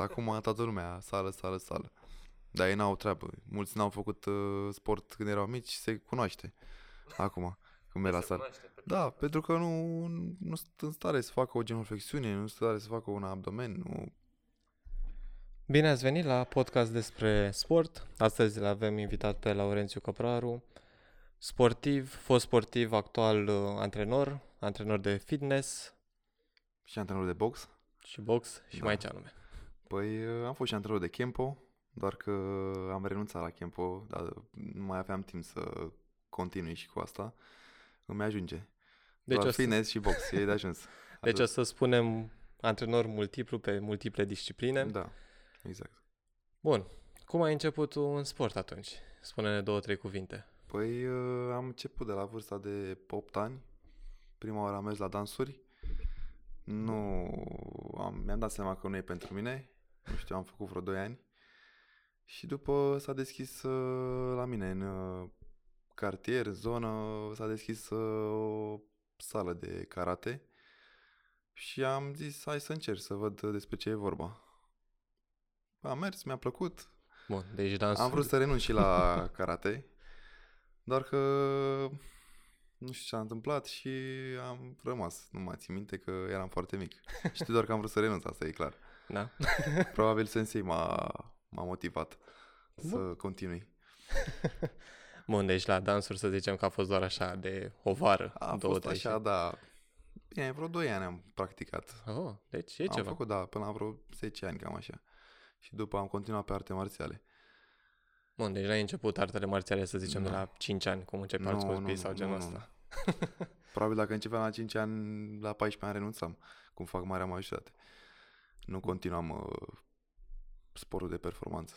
gata, acum toată lumea, sală, sală, sală. Dar ei n-au treabă. Mulți n-au făcut uh, sport când erau mici, se cunoaște. Acum, când merg la sală. Da, pentru că nu, nu sunt în stare să facă o genuflexiune, nu sunt în stare să facă un abdomen, nu... Bine ați venit la podcast despre sport. Astăzi îl avem invitat pe Laurențiu Căpraru, sportiv, fost sportiv, actual uh, antrenor, antrenor de fitness Și antrenor de box. și box și Da. mai ce anume. Păi uh, am fost și antrenor de Kempo, doar că am renunțat la Kempo, dar nu mai aveam timp să continui și cu asta. Îmi ajunge. Deci, Deci o doar să, fitness și box, e de ajuns. deci o Atât. să spunem antrenor multiplu pe multiple discipline. Da, exact. Bun. Cum ai început tu în sport atunci? Spune-ne două, trei cuvinte. Păi uh, am început de la vârsta de 8 ani. Prima oară am mers la dansuri. Nu, am, mi-am dat seama că nu e pentru mine. Nu știu, am făcut vreo 2 ani. Și după s-a deschis uh, la mine în uh, cartier, în zonă, s-a deschis uh, o sală de karate. Și am zis, hai să încerc să văd despre ce e vorba. Am mers, mi-a plăcut, Bun, deci dansul... am vrut să renunț și la karate, doar că nu știu ce s-a întâmplat și am rămas. Nu mai țin minte că eram foarte mic. Știu doar că am vrut să renunț, asta e clar. Da? Probabil sensei m-a, m-a motivat să continui. Bun, deci la dansuri să zicem că a fost doar așa de o vară, A două, fost trei așa, da. Bine, vreo 2 ani am practicat. și... Oh, deci e am ceva. făcut, da, până la vreo 10 ani, cam așa. Și după am continuat pe arte marțiale. Bun, deci n-ai început artele marțiale, să zicem, de Nu. la 5 ani, cum încep alți copii sau genul ăsta. Probabil dacă începeam la 5 ani, la 14 ani renunțam, cum fac marea majoritate. Nu continuam uh, sportul de performanță.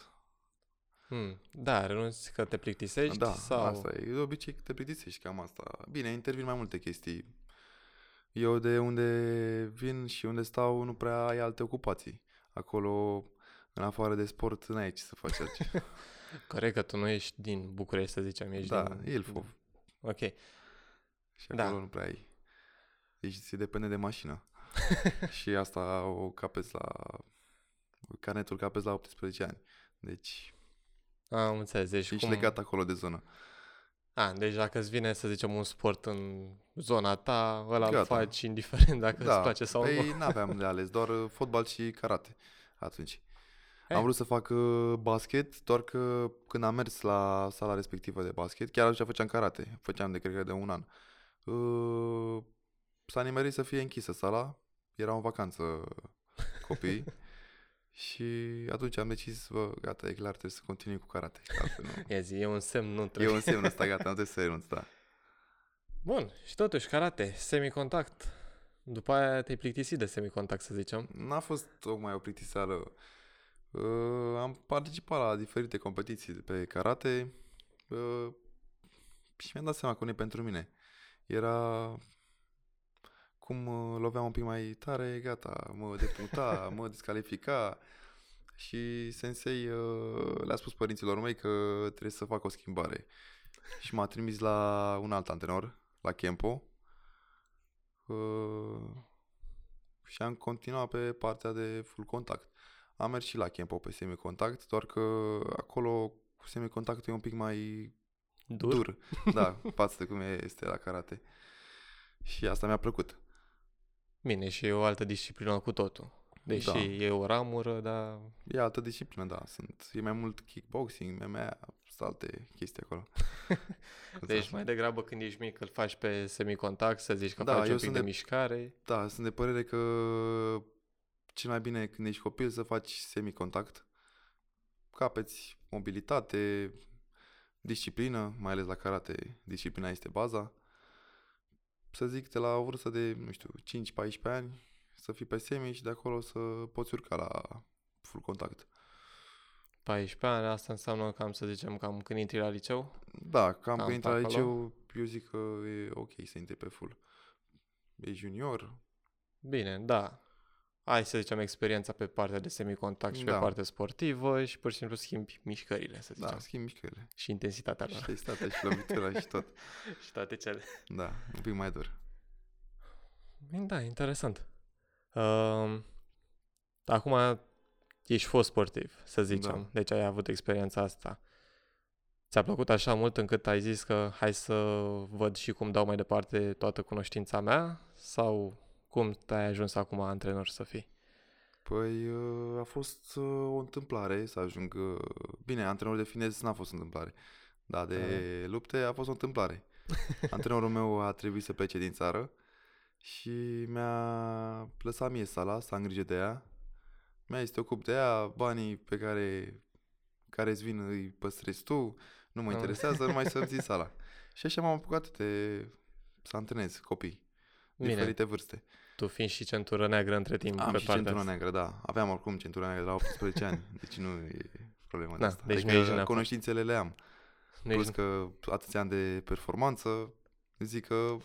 Hmm. Da, renunți că te plictisești da, sau... asta e. De obicei te plictisești cam asta. Bine, intervin mai multe chestii. Eu de unde vin și unde stau nu prea ai alte ocupații. Acolo, în afară de sport, n-ai ce să faci altceva. Corect că tu nu ești din București, să zicem, ești da, din... Ilfov. Ok. Și Da. acolo nu prea ai. Deci se depinde de mașină. și asta o capeți la... Carnetul capeți la 18 ani. Deci Am înțeles, deci ești cum... legat acolo de zonă. A, deci dacă îți vine, să zicem, un sport în zona ta, ăla îl Gata. faci indiferent dacă îți place sau păi nu. n-aveam de ales, doar uh, fotbal și karate atunci. Hai. Am vrut să fac uh, basket, doar că când am mers la sala respectivă de basket, chiar atunci făceam karate, făceam de cred că de un an. Uh, s-a nimerit să fie închisă sala, era în vacanță copiii și atunci am decis, bă, gata, e clar, trebuie să continui cu karate. că altfel nu. Ia zi, e un semn, nu E trebuie. un semn ăsta, gata, nu trebuie să renunț, da. Bun, și totuși, karate, semicontact. După aia te-ai plictisit de semicontact, să zicem. N-a fost tocmai o plictiseală. Uh, am participat la diferite competiții de pe karate uh, și mi-am dat seama că nu e pentru mine. Era cum uh, loveam un pic mai tare, gata, mă deputa, mă descalifica și sensei uh, le-a spus părinților mei că trebuie să fac o schimbare. Și m-a trimis la un alt antrenor, la Kempo. Uh, și am continuat pe partea de full contact. Am mers și la Kempo pe semicontact, doar că acolo cu semicontactul e un pic mai Dur? dur. Da, față de cum este la karate. Și asta mi-a plăcut. Bine, și e o altă disciplină cu totul. Deși Da. e o ramură, dar... E altă disciplină, da. Sunt, e mai mult kickboxing, MMA, sunt alte chestii acolo. Deci mai degrabă când ești mic îl faci pe semicontact, să zici că Da, faci eu un pic sunt de, de- mișcare. Da, sunt de părere că cel mai bine când ești copil să faci semicontact. Capeți mobilitate, disciplină, mai ales la karate, disciplina este baza. Să zic, de la o vârstă de, nu știu, 5-14 ani, să fii pe semi și de acolo să poți urca la full contact. 14 ani, asta înseamnă cam să zicem cam când intri la liceu. Da, cam Cam când pe intri la acolo? liceu, eu zic că e ok să intri pe full. E junior, Bine, da. Ai să zicem experiența pe partea de semicontact și pe Da. partea sportivă și pur și simplu schimbi mișcările, să zicem. da, schimbi mișcările. Și intensitatea lor. Și intensitatea și lovitura și tot. și toate cele. Da, un pic mai dur. Da, interesant. Uh, acum ești fost sportiv, să zicem, Da. deci ai avut experiența asta. Ți-a plăcut așa mult încât ai zis că hai să văd și cum dau mai departe toată cunoștința mea? Sau cum te-ai ajuns acum antrenor să fii? Păi uh, a fost uh, o întâmplare să ajung... uh, Bine, antrenor de finez n-a fost o întâmplare, dar de lupte a fost o întâmplare. Antrenorul meu a trebuit să plece din țară și mi-a lăsat mie sala să am grijă de ea. Mi-a zis, te ocup de ea, banii pe care care îți vin îi păstrezi tu, nu mă Ah. interesează, numai să-mi ții sala. Și așa m-am apucat de să antrenez copii, Bine, diferite vârste. Tu fiind și centură neagră între timp Am pe și partea centura asta. neagră, da. Aveam oricum centura neagră de la 18 ani, deci nu e problema de Da, asta. deci nu adică ești neapărat- cunoștințele le am. Nu Plus ești- că atâția ani de performanță, zic că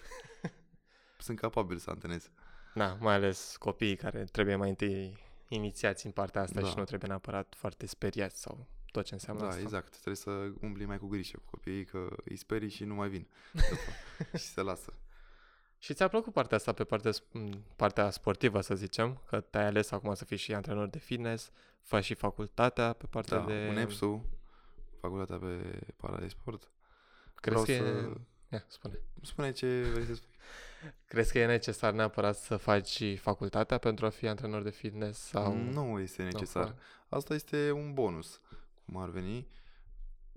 sunt capabil să antrenez. Da, mai ales copiii care trebuie mai întâi inițiați în partea asta Da. și nu trebuie neapărat foarte speriați sau tot ce înseamnă Da, asta. exact. Trebuie să umbli mai cu grijă cu copiii, că îi sperii și nu mai vin. după. și se lasă. Și ți-a plăcut partea asta pe partea, sp- partea sportivă, să zicem, că te-ai ales acum să fii și antrenor de fitness, faci și facultatea pe partea Da, de... un EPSU, facultatea pe para de sport. Crezi că Vreau e... să... Ia, spune. Spune ce vrei să spui. Crezi că e necesar neapărat să faci și facultatea pentru a fi antrenor de fitness? Sau... Nu este necesar. Nu, Asta este un bonus, cum ar veni.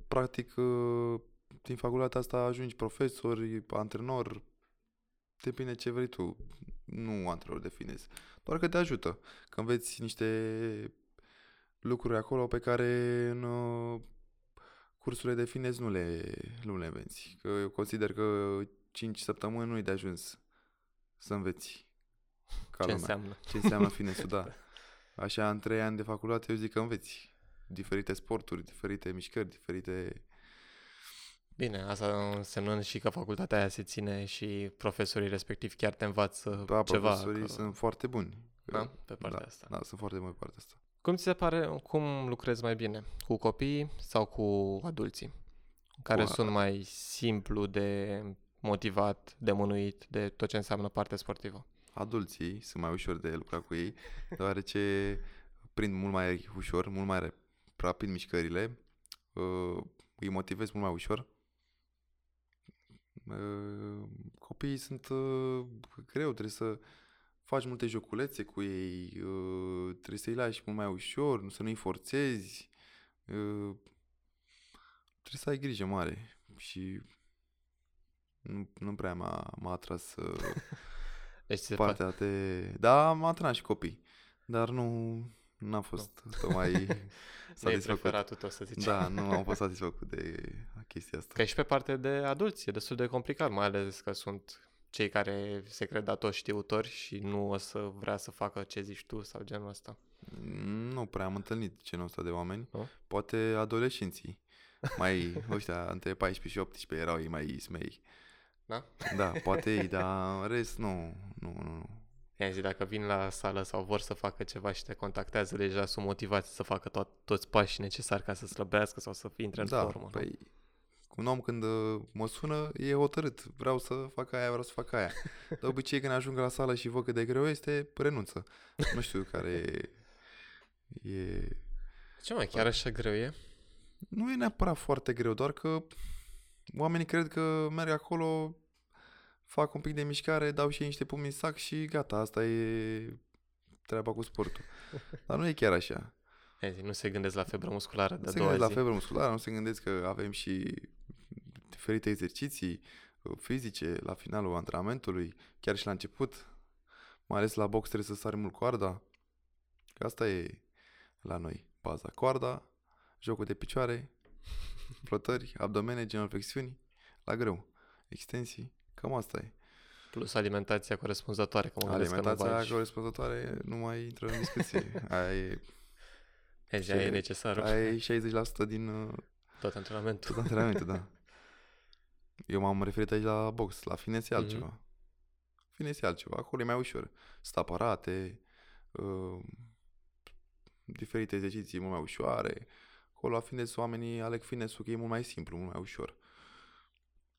Practic, uh, din facultatea asta ajungi profesor, antrenor, depinde ce vrei tu. Nu antrenor de fitness. Doar că te ajută. Că înveți niște lucruri acolo pe care în uh, cursurile de fitness nu le, nu le înveți. Că eu consider că 5 săptămâni nu e de ajuns să înveți. Ca Ce lumea înseamnă? ce înseamnă fitness da. Așa, în trei ani de facultate, eu zic că înveți diferite sporturi, diferite mișcări, diferite... Bine, asta însemnând și că facultatea aia se ține și profesorii respectiv chiar te învață Da, ceva. profesorii că- sunt foarte buni. Da, pe partea da, asta. Da, sunt foarte buni pe partea asta. Cum ți se pare, cum lucrezi mai bine? Cu copiii sau cu adulții? Care Cu a- sunt mai simplu de motivat, de mânuit, de tot ce înseamnă partea sportivă? Adulții sunt mai ușor de lucrat cu ei, deoarece prind mult mai ușor, mult mai rapid mișcările, uh, îi motivez mult mai ușor. Uh, copiii sunt uh, greu, trebuie să faci multe joculețe cu ei, uh, trebuie să-i lași mult mai ușor, nu să nu-i forțezi. Uh, trebuie să ai grijă mare și nu, nu prea m-a, m-a atras uh, Deci ți se pare, partea de... Da, am antrenat și copii, dar nu n-a fost tocmai nu e satisfăcut. preferatul tău, să zicem. Da, nu am fost satisfăcut de chestia asta. Că și pe partea de adulți e destul de complicat, mai ales că sunt cei care se cred datori știutori și nu o să vrea să facă ce zici tu sau genul ăsta. Nu prea am întâlnit genul ăsta de oameni. Nu? Poate adolescenții. Mai, ăștia, între 14 și 18 erau ei mai smei. Da? Da, poate ei, dar în rest nu, nu, nu. nu. I-am zis, dacă vin la sală sau vor să facă ceva și te contactează, deja sunt motivați să facă to- toți pașii necesari ca să slăbească sau să fie intre în Da, formă. nu? Păi, un om când uh, mă sună e hotărât. Vreau să fac aia, vreau să fac aia. De obicei când ajung la sală și văd cât de greu este, renunță. Nu știu care e... Ce mai, chiar așa greu e? Nu e neapărat foarte greu, doar că oamenii cred că merg acolo, fac un pic de mișcare, dau și ei niște pumni în sac și gata, asta e treaba cu sportul. Dar nu e chiar așa. Ai zis, nu se gândesc la febră musculară de Nu a se doua gândesc zi. la febră musculară, nu se gândesc că avem și diferite exerciții uh, fizice la finalul antrenamentului, chiar și la început. Mai ales la box trebuie să sari mult coarda. Că asta e la noi baza. Coarda, jocul de picioare, flotări, abdomene, genoflexiuni, la greu. Extensii, cam asta e. Plus alimentația corespunzătoare, că mă gândesc că nu Alimentația bagi. corespunzătoare nu mai intră în discuție. Aia e, Ai zis, aia e ce- necesar aia e 60% din uh, tot antrenamentul. Tot antrenamentul, da. Eu m-am referit aici la box, la fitness e Mhm. altceva. Fitness e altceva, acolo e mai ușor. Sunt aparate, uh, diferite exerciții mult mai ușoare. Acolo la fitness oamenii aleg fitness-ul că e mult mai simplu, mult mai ușor.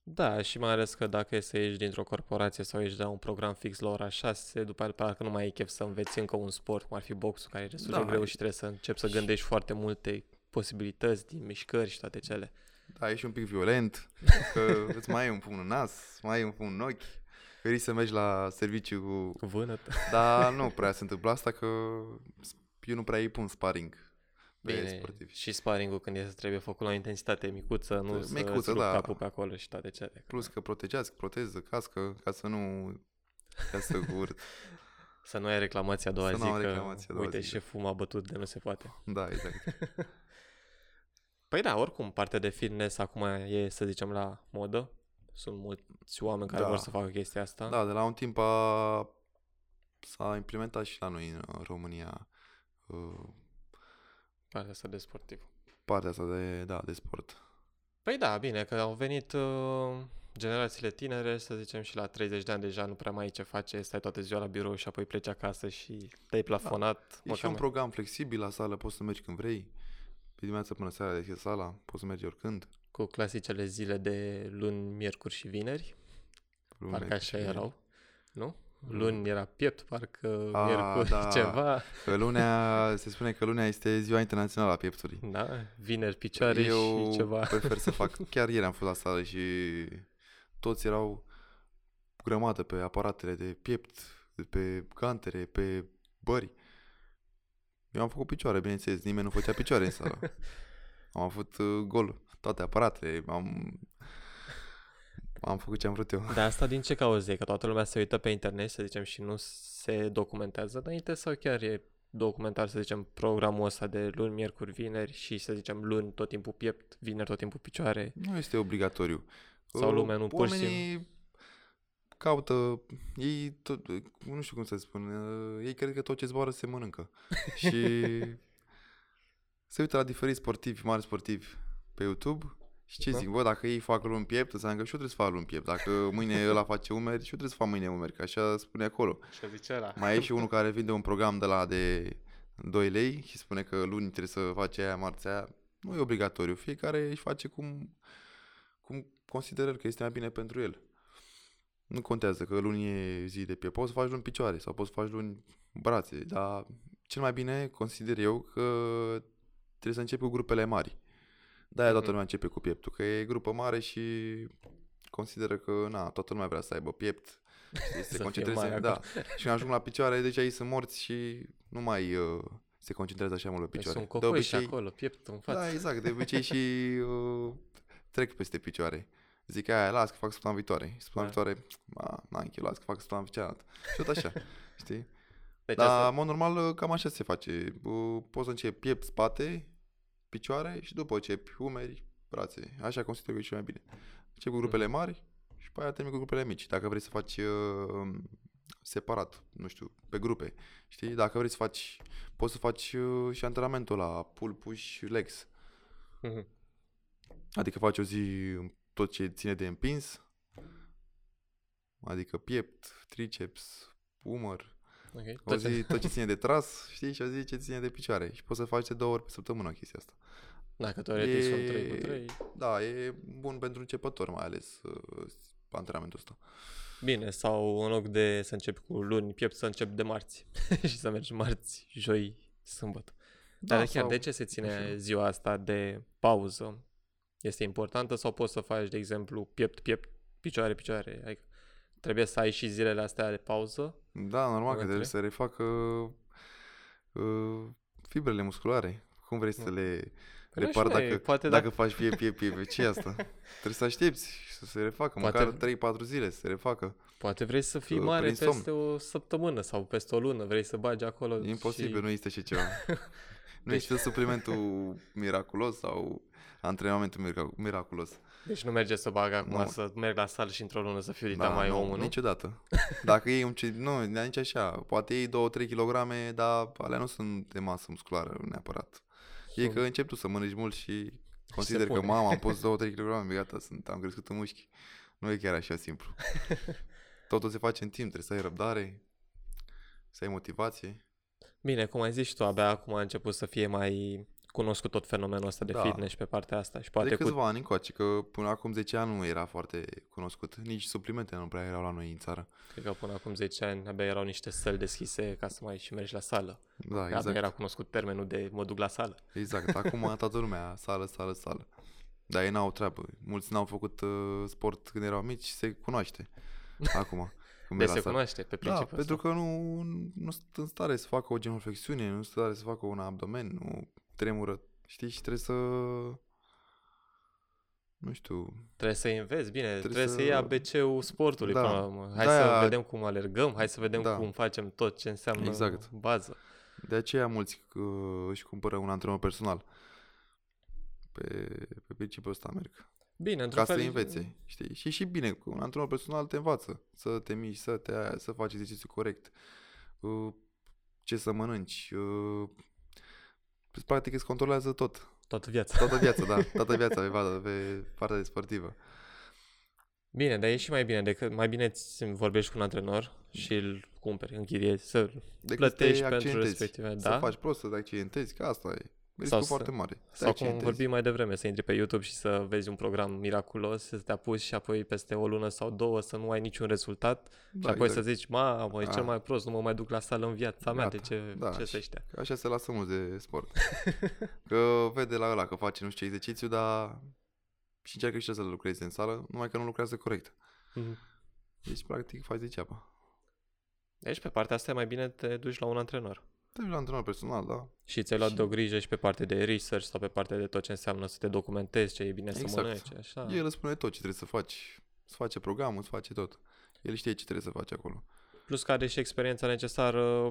Da, și mai ales că dacă e să ieși dintr-o corporație sau ieși de la un program fix la ora 6, după aceea parcă nu mai e chef să înveți încă un sport, cum ar fi boxul, care e destul de Da, greu e- și trebuie să începi să gândești foarte multe posibilități din mișcări și toate cele. Da, ești un pic violent, că îți mai e un pumn în nas, mai e un pumn în ochi, că risci să mergi la serviciu cu... Cu vânăt. Dar nu prea se întâmplă asta, că eu nu prea îi pun sparring pe Bine, sportivi. și sparring-ul când e să trebuie făcut la o intensitate micuță, nu Micuță, să micuță, rup da. capul pe acolo și toate cele. Plus că protejează, proteză, cască, ca să nu... Ca să urt. Să nu ai reclamația a doua Să zi nu am că, reclamația a doua uite, zi, da. șeful m-a bătut de nu se poate. Da, exact. Păi da, oricum, partea de fitness acum e, să zicem, la modă. Sunt mulți oameni care Da. vor să facă chestia asta. Da, de la un timp a... s-a implementat și la noi în România uh, Partea asta de sportiv. partea asta de, da, de sport. Păi da, bine, că au venit uh, generațiile tinere, să zicem, și la 30 de ani deja nu prea mai ai ce face, stai toată ziua la birou și apoi pleci acasă și te-ai plafonat. E și măcar un mai- program flexibil la sală, poți să mergi când vrei. Pe dimineața până seara deschis sala, poți să mergi oricând. Cu clasicele zile de luni, miercuri și vineri. Luni, Parcă așa vineri. erau, nu? Luni era piept, parcă A, miercuri da. ceva. Că lunea, se spune că lunea este ziua internațională a pieptului. Da, vineri picioare Eu și ceva. prefer să fac, chiar ieri am fost la sală și toți erau grămadă pe aparatele de piept, de pe gantere, pe bări. Eu am făcut picioare, bineînțeles, nimeni nu făcea picioare în sală. Am avut uh, gol, toate aparatele, am, am făcut ce am vrut eu. Dar asta din ce cauză e? Că toată lumea se uită pe internet, să zicem, și nu se documentează înainte sau chiar e documentar, să zicem, programul ăsta de luni, miercuri, vineri și, să zicem, luni tot timpul piept, vineri tot timpul picioare? Nu este obligatoriu. Sau Uh, lumea nu pur și Oamenii caută, ei, tot, nu știu cum să spun, uh, ei cred că tot ce zboară se mănâncă. și se uită la diferiți sportivi, mari sportivi pe YouTube și ce Da. zic, bă, dacă ei fac luni piept, înseamnă că și eu trebuie să fac luni piept. Dacă mâine ăla face umeri, și eu trebuie să fac mâine umeri, că așa spune acolo. Și zice ăla. Mai e și unul care vinde un program de la de 2 lei și spune că luni trebuie să face aia, marți aia. Nu e obligatoriu. Fiecare își face cum, cum consideră el că este mai bine pentru el. Nu contează că luni e zi de piept. Poți să faci luni picioare sau poți să faci luni brațe, dar cel mai bine consider eu că trebuie să începi cu grupele mari. De-aia toată Mhm. lumea începe cu pieptul, că e grupă mare și consideră că na, toată lumea vrea să aibă piept. Știi, Să se fie concentreze, mare da. acolo. Și când ajung la picioare, deja ei sunt morți și nu mai uh, se concentrează așa mult pe Păi picioare. sunt cocoși și acolo, piept în față. Da, exact. De obicei și uh, trec peste picioare. Zic aia, las că fac săptămâna viitoare. Și Săptămâna Da. viitoare, a, n-am chef, las că fac săptămâna cealaltă. Și tot așa, știi? Deci Dar, asta, în mod normal, uh, cam așa se face. Uh, Poți să începi piept, spate, picioare și după începi umeri, brațe. Așa consider că e cel mai bine. Încep cu grupele mari și pe aia termin cu grupele mici. Dacă vrei să faci uh, separat, nu știu, pe grupe, știi? Dacă vrei să faci, poți să faci uh, și antrenamentul la pull, push, legs. Mhm. Adică faci o zi tot ce ține de împins, adică piept, triceps, umăr, Ok. o Tot ce- zi tot ce ține de tras, știi, și o zi ce ține de picioare. Și poți să faci de două ori pe săptămână chestia asta. Dacă teoretic sunt E- 3 cu 3. Da, e bun pentru începători mai ales uh, antrenamentul ăsta. Bine, sau în loc de să începi cu luni, piept să începi de marți și să mergi marți, joi, sâmbătă. Da, Dar chiar sau- de ce se ține nu știu. ziua asta de pauză? Este importantă sau poți să faci, de exemplu, piept, piept, picioare, picioare? Adică trebuie să ai și zilele astea de pauză? Da, normal că Între? trebuie să refacă uh, fibrele musculare. Cum vrei să Da. le Păi nu repari știu, dacă, poate dacă dacă- faci fie, fie, fie, ce e asta? Trebuie să aștepți și să se refacă, Poate- măcar 3-4 zile să se refacă. Poate vrei să fii Uh, mare prin somn. peste o săptămână sau peste o lună, vrei să bagi acolo E imposibil, și... nu există așa ceva. nu Deci- există suplimentul miraculos sau antrenamentul mirac- miraculos. Deci nu merge să bag acum Nu. să merg la sală și într-o lună să fiu da, mai nu, omul, nu? Niciodată. Dacă iei un ce... Nu, nici așa. Poate iei 2-3 kg, dar alea nu sunt de masă musculară neapărat. E Sunt- că începi tu să mănânci mult și consider că pune. mama, am pus 2-3 kg, gata, sunt, am crescut în mușchi. Nu e chiar așa simplu. Totul se face în timp, trebuie să ai răbdare, să ai motivație. Bine, cum ai zis și tu, abia acum a început să fie mai cunoscut tot fenomenul ăsta de Da. fitness și pe partea asta și poate de cu... câțiva ani încoace, că până acum 10 ani nu era foarte cunoscut. Nici suplimente nu prea erau la noi în țară. Cred că până acum 10 ani abia erau niște săli deschise ca să mai și mergi la sală. Da, Exact. Abia exact. era cunoscut termenul de mă duc la sală. Exact. Acum toată lumea, sală, sală, sală. Dar ei n-au treabă. Mulți n-au făcut uh, sport când erau mici, se cunoaște. Acum. Cum De era se sală. cunoaște pe Da, principiul pentru ăsta. că nu, nu sunt în stare să facă o genuflexiune, nu sunt în stare să facă un abdomen, nu tremură, știi, și trebuie să... Nu știu, Trebuie să înveți, bine, trebuie, Trebuie să să- iei ABC-ul sportului Da. până la urmă. Hai De-aia- să vedem cum alergăm, hai să vedem Da. cum facem tot ce înseamnă Exact. bază. De aceea mulți uh, își cumpără un antrenor personal. Pe, pe principiul ăsta merg. Bine, într-un Ca să fel, învețe, știi? Și și bine, cu un antrenor personal te învață să te miști, să te aia, să faci exercițiu corect, uh, ce să mănânci. Uh, practic îți controlează tot. Toată viața. Toată viața, da. Toată viața pe, vadă, pe partea de sportivă. Bine, dar e și mai bine decât mai bine ți vorbești cu un antrenor și îl cumperi, închiriezi, să Decât plătești să te pentru accidentezi. respective, Să da? faci prost, să te accidentezi, că asta e. Riscul Sau să- foarte mare. Te Sau cum accidentezi. vorbim mai devreme, să intri pe YouTube și să vezi un program miraculos, să te apuci și apoi peste o lună sau două să nu ai niciun rezultat Da, și apoi exact. să zici, mamă, e cel Ah. mai prost, nu mă mai duc la sală în viața mea, de Gata. ce, Da, ce și- să ăștia? Că Așa se lasă mulți de sport. că vede la ăla că face nu știu ce exercițiu, dar și încearcă și el să lucreze în sală, numai că nu lucrează corect. Mhm. Deci, practic, faci degeaba. Deci pe partea asta e mai bine te duci la un antrenor. Te duci la antrenor personal, da? Și ți-ai luat Și- de o grijă și pe partea de research sau pe partea de tot ce înseamnă să te documentezi, ce e bine să Exact. mănânci, așa. El îți spune tot ce trebuie să faci. Îți face programul, îți face tot. El știe ce trebuie să faci acolo. Plus că are și experiența necesară,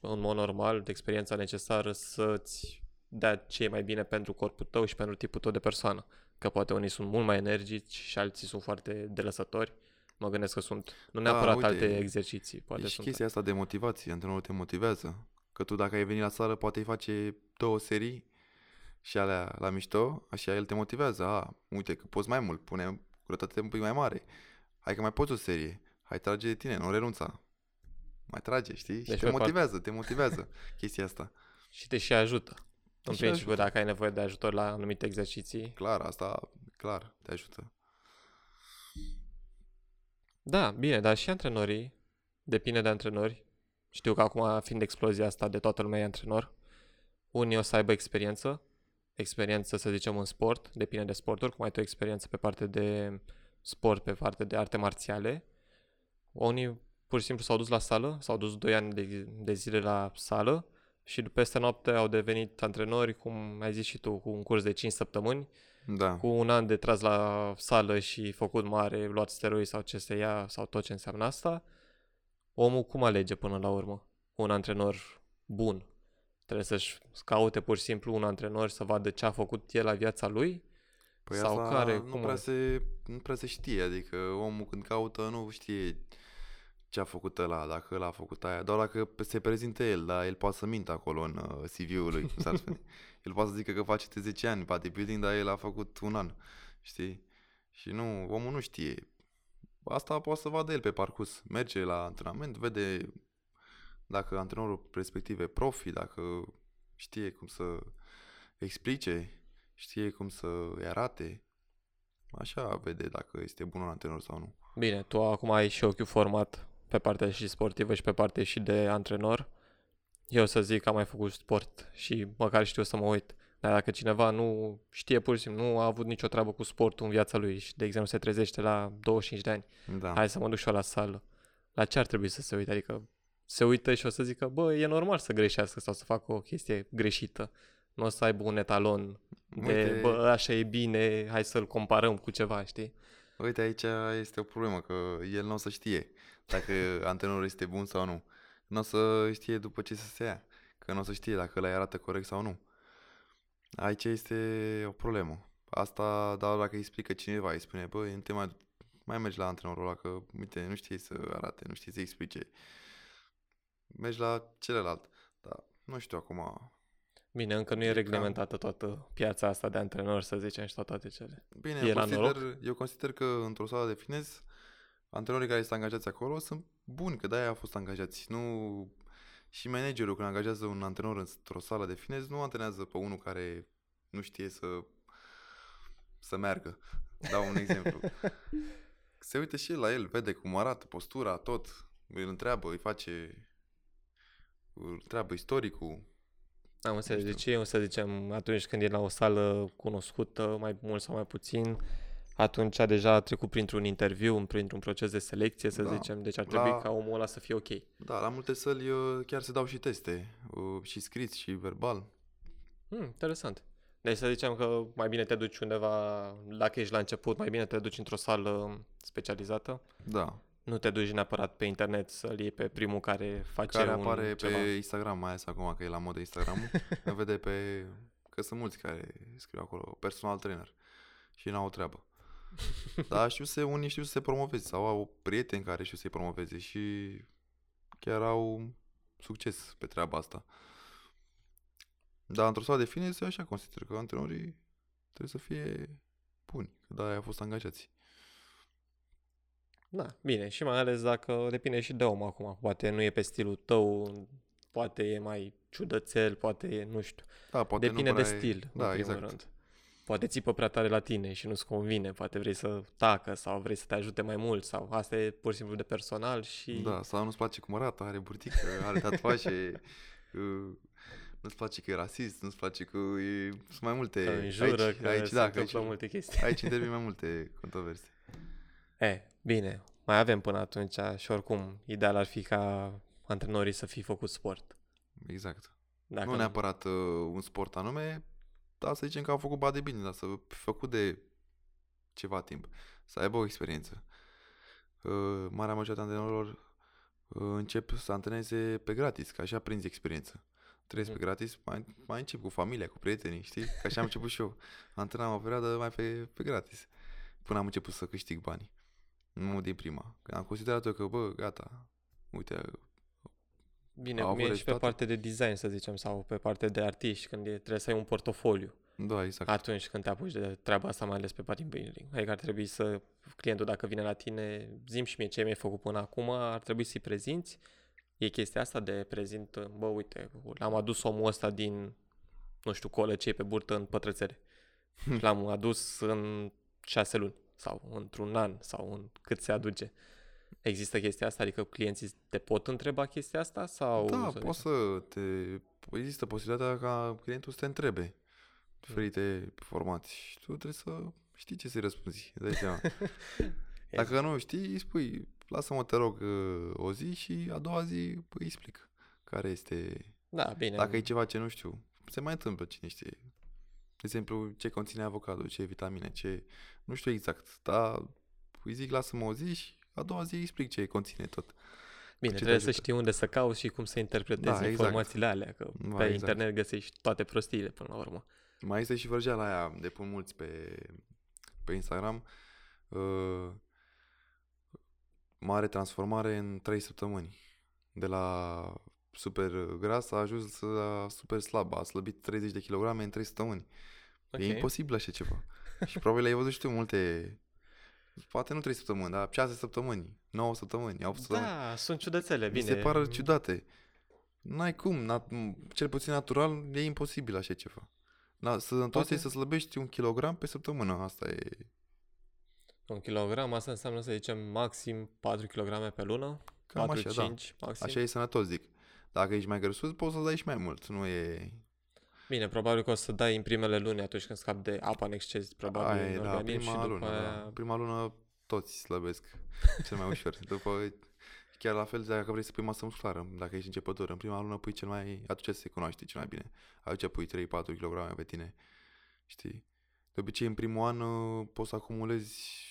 în mod normal, de experiența necesară să-ți dea ce e mai bine pentru corpul tău și pentru tipul tău de persoană. Că poate unii sunt mult mai energici și alții sunt foarte delăsători. Mă gândesc că sunt nu Da, neapărat uite, alte exerciții. Poate Poate e și sunt chestia asta de motivație. Antrenorul te motivează. Că tu dacă ai venit la sală, poate îi face două serii și alea la mișto, așa el te motivează. A, uite că poți mai mult, pune greutate un pic mai mare. Hai că mai poți o serie. Hai trage de tine, nu renunța. Mai trage, știi? Deci și te pe part- motivează, te motivează chestia asta. și te și ajută. În Și principiu, ajută. dacă ai nevoie de ajutor la anumite exerciții. Clar, asta, clar, te ajută. Da, bine, dar și antrenorii, depinde de antrenori. Știu că acum, fiind explozia asta de toată lumea e antrenor, unii o să aibă experiență, experiență, să zicem, în sport, depinde de sporturi, cum ai tu experiență pe parte de sport, pe parte de arte marțiale. Unii pur și simplu s-au dus la sală, s-au dus 2 ani de, de zile la sală și peste noapte au devenit antrenori, cum ai zis și tu, cu un curs de 5 săptămâni, Da. cu un an de tras la sală și făcut mare, luat steroizi sau ce se ia sau tot ce înseamnă asta, omul cum alege până la urmă? Un antrenor bun. Trebuie să-și caute pur și simplu un antrenor să vadă ce a făcut el la viața lui? Păi Sau asta care, nu, cum prea e? se, nu prea se știe, adică omul când caută nu știe ce a făcut ăla, dacă ăla a făcut aia, doar dacă se prezintă el, dar el poate să mintă acolo în uh, CV-ul lui, cum s-ar spune. El poate să zică că face de 10 ani bodybuilding, dar el a făcut un an, știi? Și nu, omul nu știe. Asta poate să vadă el pe parcurs. Merge la antrenament, vede dacă antrenorul respectiv e profi, dacă știe cum să explice, știe cum să îi arate. Așa vede dacă este bun un antrenor sau nu. Bine, tu acum ai și ochiul format pe partea și sportivă și pe partea și de antrenor. Eu să zic că am mai făcut sport și măcar știu să mă uit. Dar dacă cineva nu știe pur și simplu, nu a avut nicio treabă cu sportul în viața lui și, de exemplu, se trezește la 25 de ani, Da. hai să mă duc și eu la sală. La ce ar trebui să se uite? Adică se uită și o să zică, bă, e normal să greșească sau să facă o chestie greșită. Nu o să aibă un etalon de, Uite- bă, așa e bine, hai să-l comparăm cu ceva, știi? Uite, aici este o problemă, că el nu o să știe dacă antrenorul este bun sau nu. Nu o să știe după ce să se ia, că nu o să știe dacă îl arată corect sau nu. Aici este o problemă. Asta, dar dacă îi explică cineva, îi spune, băi, nu te mai, mai mergi la antrenorul ăla, că, uite, nu știe să arate, nu știe să explice. Mergi la celălalt. Dar nu știu acum. Bine, încă nu e E reglementată toată piața asta de antrenori, să zicem, și toate cele. Bine, E eu la consider, eu consider că într-o sală de fitness, antrenorii care sunt angajați acolo sunt buni, că de-aia au fost angajați. Nu Și managerul când angajează un antrenor într-o sală de fitness nu antrenează pe unul care nu știe să să meargă. Dau un exemplu. Se uită și el la el, vede cum arată, postura, tot. Îl întreabă, îi face... Îl întreabă istoricul. Am înțeles. Nu De ce, să zicem, atunci când e la o sală cunoscută, mai mult sau mai puțin, atunci a deja trecut printr-un interviu, printr-un proces de selecție, să Da. zicem. Deci ar trebui La- ca omul ăla să fie ok. Da, la multe săli uh, chiar se dau și teste. uh, Și scris și verbal. Hmm, interesant. Deci să zicem că mai bine te duci undeva, dacă ești la început, mai bine te duci într-o sală specializată. Da. Nu te duci neapărat pe internet să-l iei pe primul care face care un apare ceva. pe Instagram, mai ales acum că e la modă Instagram îl vede pe... Că sunt mulți care scriu acolo, personal trainer. Și n-au o treabă. Dar știu să, unii știu să se promoveze sau au prieteni care știu să-i promoveze și chiar au succes pe treaba asta. Dar într-o sală de fitness, eu așa consider că antrenorii trebuie să fie buni, că de au fost angajați. Da, bine, și mai ales dacă depinde și de om acum. Poate nu e pe stilul tău, poate e mai ciudățel, poate e, nu știu. Da, poate depinde nu de prea e- stil, în Da, primul exact. rând. Poate țipă prea tare la tine și nu-ți convine, poate vrei să tacă sau vrei să te ajute mai mult sau asta e pur și simplu de personal și... Da, sau nu-ți place cum arată, are burtică, are tatuaje, uh, nu-ți place că e rasist, nu-ți place că e... Sunt mai multe... Că înjură, aici, că aici, se da, că întâmplă aici, multe chestii. aici intervin mai multe controverse. E, bine, mai avem până atunci și oricum, ideal ar fi ca antrenorii să fie făcut sport. Exact. Dacă nu neapărat uh, un sport anume, dar să zicem că au făcut bodybuilding, dar să fi făcut de ceva timp, să aibă o experiență. Uh, marea majoritate a antrenorilor uh, încep să antreneze pe gratis, că așa prinzi experiență. Trăiesc pe Mhm. gratis, mai, mai încep cu familia, cu prietenii, știi? Că așa am început și eu. Antrenam o perioadă mai pe, pe gratis, până am început să câștig bani. Nu din prima. Că am considerat eu că, bă, gata, uite, Bine, au cum avut e și pe rezultate. partea de design, să zicem, sau pe partea de artiști, când e, trebuie să ai un portofoliu. da, exact. Atunci când te apuci de treaba asta, mai ales pe bodybuilding. Adică ar trebui să, clientul dacă vine la tine, zim și mie ce mi-ai făcut până acum, ar trebui să-i prezinți. E chestia asta de prezint, bă, uite, l-am adus omul ăsta din, nu știu, colăcei pe burtă în pătrățele. Și l-am adus în șase luni sau într-un an sau în cât se aduce. Există chestia asta? Adică clienții te pot întreba chestia asta? Sau Da, să poți să te... Există posibilitatea ca clientul să te întrebe diferite formați și tu trebuie să știi ce să-i răspunzi, îți dai seama. Dacă nu știi, îi spui, lasă-mă, te rog, uh, o zi și a doua zi îi explic care este... Da, bine. Dacă e ceva ce nu știu, se mai întâmplă, cine știe. De exemplu, ce conține avocado, ce vitamine, ce... Nu știu exact, dar îi zic, lasă-mă o zi și a doua zi îi explic ce conține tot. Bine, ce te trebuie să ajută. știi unde să cauți și cum să interpretezi Da, exact. informațiile alea, că Da, pe exact. internet găsești toate prostiile până la urmă. Mai este și vrăjeala aia de pun mulți pe, pe Instagram. Uh, mare transformare în 3 săptămâni. De la super gras a ajuns la super slab. A slăbit 30 de kilograme în 3 săptămâni. Ok. E imposibil așa ceva. și probabil ai văzut și tu multe... Poate nu 3 săptămâni, dar 6 săptămâni, 9 săptămâni, 8 săptămâni. Da, sunt ciudățele, Mi bine. se pară ciudate. N-ai cum, nat- cel puțin natural, e imposibil așa ceva. La sănătos Poate- e să slăbești un kilogram pe săptămână, asta e... Un kilogram, asta înseamnă să zicem maxim 4 kg pe lună, Cam 4-5 așa, da. maxim. Așa e sănătos, zic. Dacă ești mai grăsus, poți să dai și mai mult. Nu e... Bine, probabil că o să dai în primele luni atunci când scapi de apa în exces, probabil Aia e, în da, organism prima și după lună, aia... da. Prima lună toți slăbesc cel mai ușor. După, chiar la fel, dacă vrei să pui masă musculară, dacă ești începător, în prima lună pui cel mai... Atunci se cunoaște cel mai bine. Atunci pui 3-4 kg pe tine. Știi? De obicei, în primul an uh, poți să acumulezi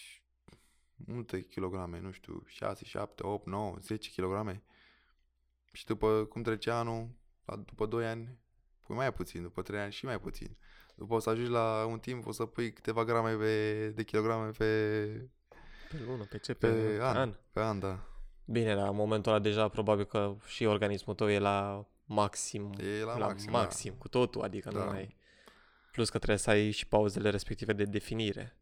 multe kilograme, nu știu, 6, 7, 8, 9, 10 kg. Și după cum trece anul, la, după 2 ani, pui mai puțin, după 3 ani și mai puțin. După o să ajungi la un timp, o să pui câteva grame pe, de kilograme pe, Pe lună, pe ce? Pe, pe an, an. Pe an, da. Bine, la momentul ăla deja probabil că și organismul tău e la maxim, E la, la maxim, maxim Da. cu totul, adică Da. nu mai... Plus că trebuie să ai și pauzele respective de definire.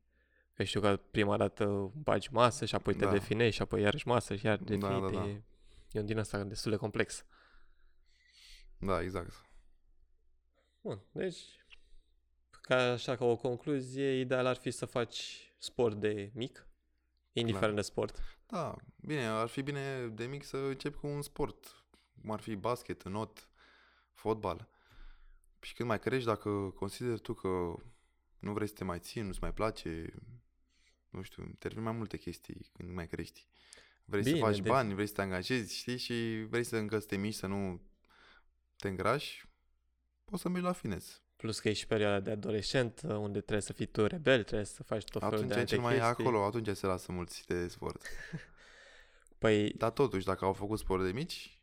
Că știu că prima dată bagi masă și apoi te Da. definești și apoi iarăși masă și iar Da, definit. da, da. E, e un din ăsta destul de complex. Da, exact. Bun, deci, ca așa ca o concluzie, ideal ar fi să faci sport de mic, indiferent Clar. de sport. Da, bine, ar fi bine de mic să începi cu un sport, cum ar fi basket, not, fotbal. Și când mai crești, dacă consideri tu că nu vrei să te mai ții, nu-ți mai place, nu știu, intervin mai multe chestii când mai crești. Vrei Bine, să faci deci- bani, vrei să te angajezi, știi, și vrei să încă să te miști, să nu te îngrași, poți să mergi la fitness. Plus că e și perioada de adolescent, unde trebuie să fii tu rebel, trebuie să faci tot felul Atunci de e alte cel mai chestii. acolo, atunci se lasă mulți de sport. Păi Dar totuși, dacă au făcut sport de mici,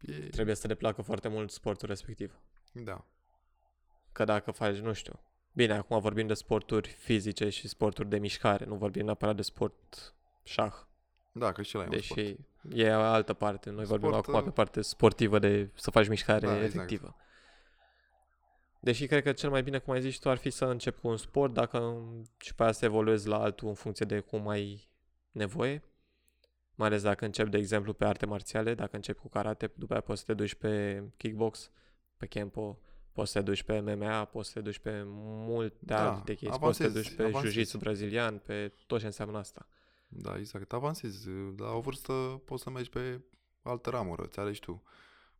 e... trebuie să le placă foarte mult sportul respectiv. Da. Că dacă faci, nu știu, bine, acum vorbim de sporturi fizice și sporturi de mișcare, nu vorbim neapărat de sport șah, Da, că și la e un deși sport. e altă parte. Noi vorbim Sport, acum uh, pe parte sportivă de să faci mișcare Da, exact. efectivă. Deși cred că cel mai bine, cum ai zis tu, ar fi să începi cu un sport, dacă și pe aia să evoluezi la altul în funcție de cum ai nevoie. Mai ales dacă începi, de exemplu, pe arte marțiale, dacă începi cu karate, după aia poți să te duci pe kickbox, pe kempo, poți să te duci pe MMA, poți să te duci pe multe Da, alte chestii, poți să te avansezi, duci pe avansezi. jiu-jitsu brazilian, pe tot ce înseamnă asta. Da, exact. Avansezi. La o vârstă poți să mergi pe altă ramură, ți alegi tu.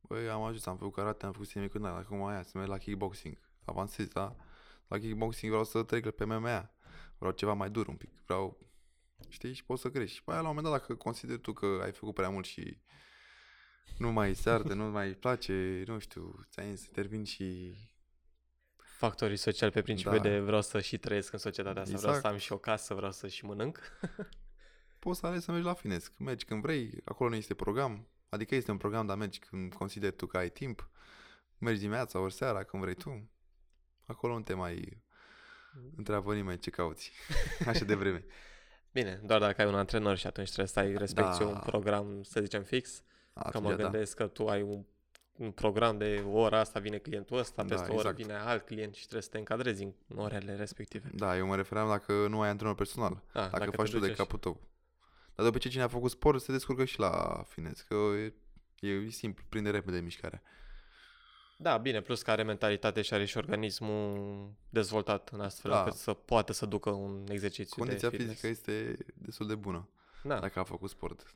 Băi, am ajuns, am făcut karate, am făcut semicundar, acum aia, să merg la kickboxing. Avansezi, da? La kickboxing vreau să trec pe MMA. Vreau ceva mai dur un pic. Vreau, știi, și poți să crești. Și pe aia, la un moment dat, dacă consideri tu că ai făcut prea mult și nu mai se arde, nu mai place, nu știu, ți-ai să intervin și... Factorii sociali pe principiu Da. de vreau să și trăiesc în societatea asta, vreau să Exact. am și o casă, vreau să și mănânc. Poți să alegi să mergi la fitness. Când mergi când vrei, acolo nu este program. Adică este un program, dar mergi când consideri tu că ai timp. Mergi dimineața, ori seara, când vrei tu. Acolo nu te mai întreabă nimeni ce cauți. Așa de vreme. Bine, doar dacă ai un antrenor și atunci trebuie să ai respecti Da. un program, să zicem, fix. Că Atunci, mă da. gândesc că tu ai un, un program de o oră asta vine clientul ăsta, Da, peste o oră exact. vine alt client și trebuie să te încadrezi în orele respective. Da, eu mă refeream dacă nu ai antrenor personal. Da, Dacă, te faci tu duci de așa. capul tău. Dar după ce cine a făcut sport se descurcă și la fitness. Că e, e simplu, prinde repede mișcarea. Da, bine, plus că are mentalitate și are și organismul dezvoltat în astfel Da. încât să poată să ducă un exercițiu Condiția de fitness. fizică este destul de bună Da. dacă a făcut sport.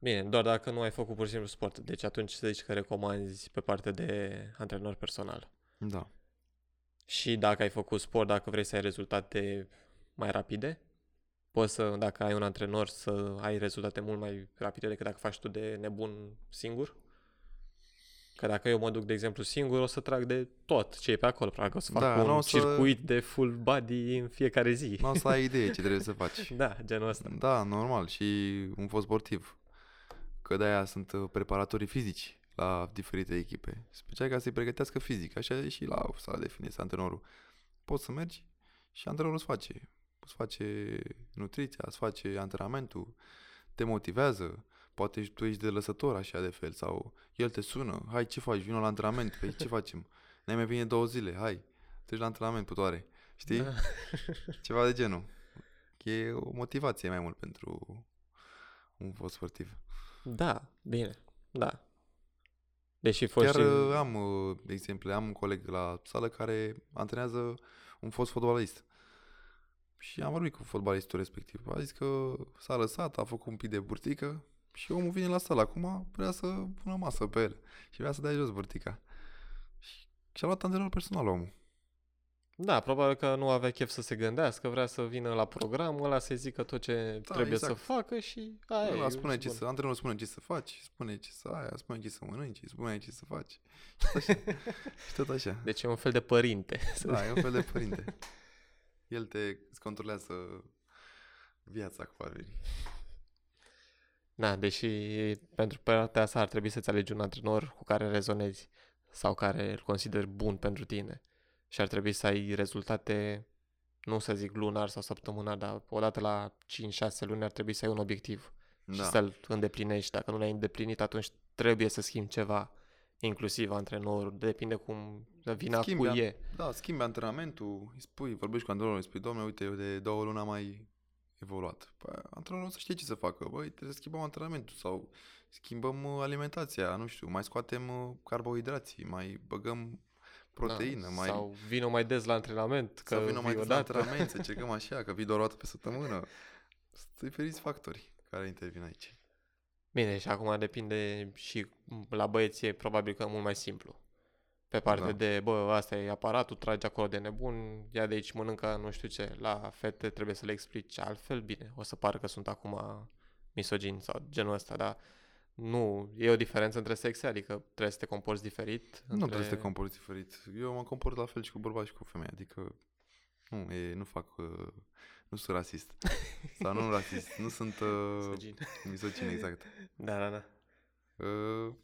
Bine, doar dacă nu ai făcut pur și simplu sport. Deci atunci să zici că recomanzi pe partea de antrenor personal. Da. Și dacă ai făcut sport, dacă vrei să ai rezultate mai rapide, poți să, dacă ai un antrenor, să ai rezultate mult mai rapide decât dacă faci tu de nebun singur. Că dacă eu mă duc, de exemplu, singur, o să trag de tot ce e pe acolo. Practic o să fac Da, un n-o să- circuit de full body în fiecare zi. Nu o să ai idee ce trebuie să faci. Da, genul ăsta. Da, normal. Și un fost sportiv. Că de-aia sunt uh, preparatorii fizici la diferite echipe. Special ca să-i pregătească fizic. Așa e și la sala de fitness, antrenorul. Poți să mergi și antrenorul îți face. Îți face nutriția, îți face antrenamentul, te motivează. Poate și tu ești de lăsător așa de fel sau el te sună. Hai, ce faci? Vino la antrenament. Păi ce facem? Ne mai vine două zile. Hai, treci la antrenament, putoare. Știi? Da. Ceva de genul. E o motivație mai mult pentru un fost sportiv. Da, bine, da. Deși fost Chiar și... uh, am uh, exemple, am un coleg la sală care antrenează un fost fotbalist. Și am vorbit cu fotbalistul respectiv. A zis că s-a lăsat, a făcut un pic de burtică și omul vine la sală acum, vrea să pună masă pe el și vrea să dea jos burtica. Și și-a luat antrenor personal omul. Da, probabil că nu avea chef să se gândească, vrea să vină la program, ăla să zică tot ce Da, trebuie exact. să facă și aia Ăla e, spune ce bun. să, antrenorul spune ce să faci, spune ce să aia, spune ce să mănânci, spune ce să faci. Și tot așa. și tot așa. Deci e un fel de părinte. să Da, e un fel de părinte. El te îți controlează viața cu parvenii. Da, deși pentru partea asta ar trebui să-ți alegi un antrenor cu care rezonezi sau care îl consideri bun pentru tine. Și ar trebui să ai rezultate, nu să zic lunar sau săptămânar, dar odată la 5-6 luni ar trebui să ai un obiectiv și Da. să-l îndeplinești. Dacă nu l-ai îndeplinit, atunci trebuie să schimbi ceva, inclusiv antrenorul, depinde cum vina Schimbi cu an- e. Da, schimbi antrenamentul, îi spui, vorbești cu antrenorul, îi spui, domnule, uite, eu de două luni am mai evoluat. Păi, antrenorul să știe ce să facă. Băi, trebuie să schimbăm antrenamentul sau schimbăm uh, alimentația, nu știu, mai scoatem uh, carbohidrații, mai băgăm proteină, da, mai... Sau vină mai des la antrenament, că sau vină mai vii des la odată. antrenament, să încercăm așa, că vii doar o dată pe săptămână. Sunt diferiți factori care intervin aici. Bine, și acum depinde și la băieți e probabil că mult mai simplu. Pe partea Da. de, bă, asta e aparatul, tragi acolo de nebun, ia de aici mănâncă nu știu ce. La fete trebuie să le explici altfel, bine, o să pară că sunt acum misogini sau genul ăsta, dar nu, e o diferență între sexe, adică trebuie să te comporți diferit. Nu trebuie să te comporți diferit. Eu mă comport la fel și cu bărbați și cu femei, adică nu, e, nu fac, uh, nu sunt rasist. Sau nu rasist, nu sunt uh, Misogin. misogin, exact. Da, da, da. Uh,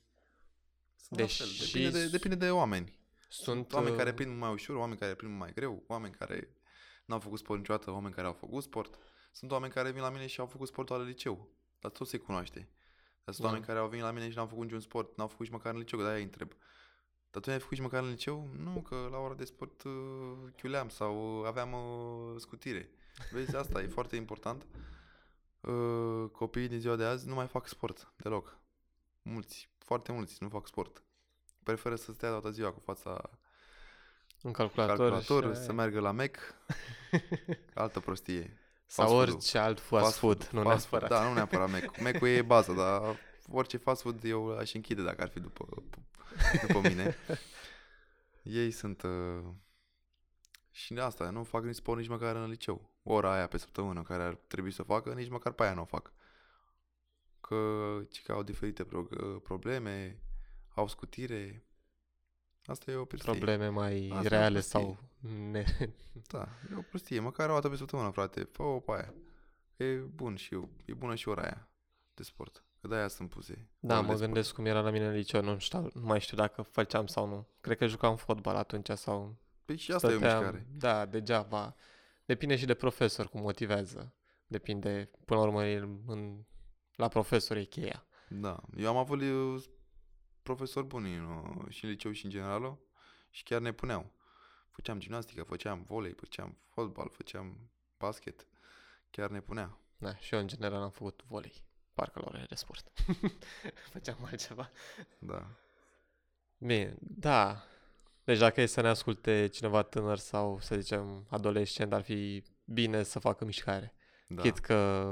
sunt la fel, Deși depinde de, depinde de oameni. Sunt oameni care uh, prind mai ușor, oameni care prind mai greu, oameni care n-au făcut sport niciodată, oameni care au făcut sport. Sunt oameni care vin la mine și au făcut sportul la liceu, dar tot se cunoaște. Dar sunt Da. oameni care au venit la mine și n-au făcut niciun sport, n-au făcut nici măcar în liceu, că de-aia îi întreb. Dar tu n-ai făcut nici măcar în liceu? Nu, că la ora de sport uh, chiuleam sau uh, aveam uh, scutire. Vezi, asta e foarte important. Uh, copiii din ziua de azi nu mai fac sport deloc. Mulți, foarte mulți nu fac sport. Preferă să stea toată ziua cu fața un calculator, calculator, și, să meargă la Mac, altă prostie. sau fast food-ul. orice alt fast, food, nu fast neapărat. Da, nu neapărat Mac. Mac-ul e bază, dar orice fast food eu aș închide dacă ar fi după, după mine. Ei sunt... Uh, și de asta, nu fac nici sport nici măcar în liceu. Ora aia pe săptămână care ar trebui să facă, nici măcar pe aia nu o fac. Că, ci că au diferite pro- uh, probleme, au scutire. Asta e o prostie. Probleme mai Asta e o reale prostie. sau ne... Da, e o prostie. Măcar o dată pe săptămână, frate. Fă-o pe aia. E bun și eu. E bună și ora aia de sport. Că de-aia sunt puse. Da, orele mă de sport. gândesc cum era la mine în liceu, nu știu, nu mai știu dacă făceam sau nu. Cred că jucam fotbal atunci sau Păi și asta e o stăteam- mișcare. Da, degeaba. Depinde și de profesor cum motivează. Depinde, până la urmă, e în, la profesor e cheia. Da. Eu am avut uh, profesori buni în, uh, și în liceu și în generală și chiar ne puneau. Făceam gimnastică, făceam volei, făceam fotbal, făceam basket. Chiar ne punea. Da, și eu în general am făcut volei. Parcă la orele de sport. Făceam altceva. Da. Bine, da. Deci dacă e să ne asculte cineva tânăr sau, să zicem, adolescent, ar fi bine să facă mișcare. da. Chit că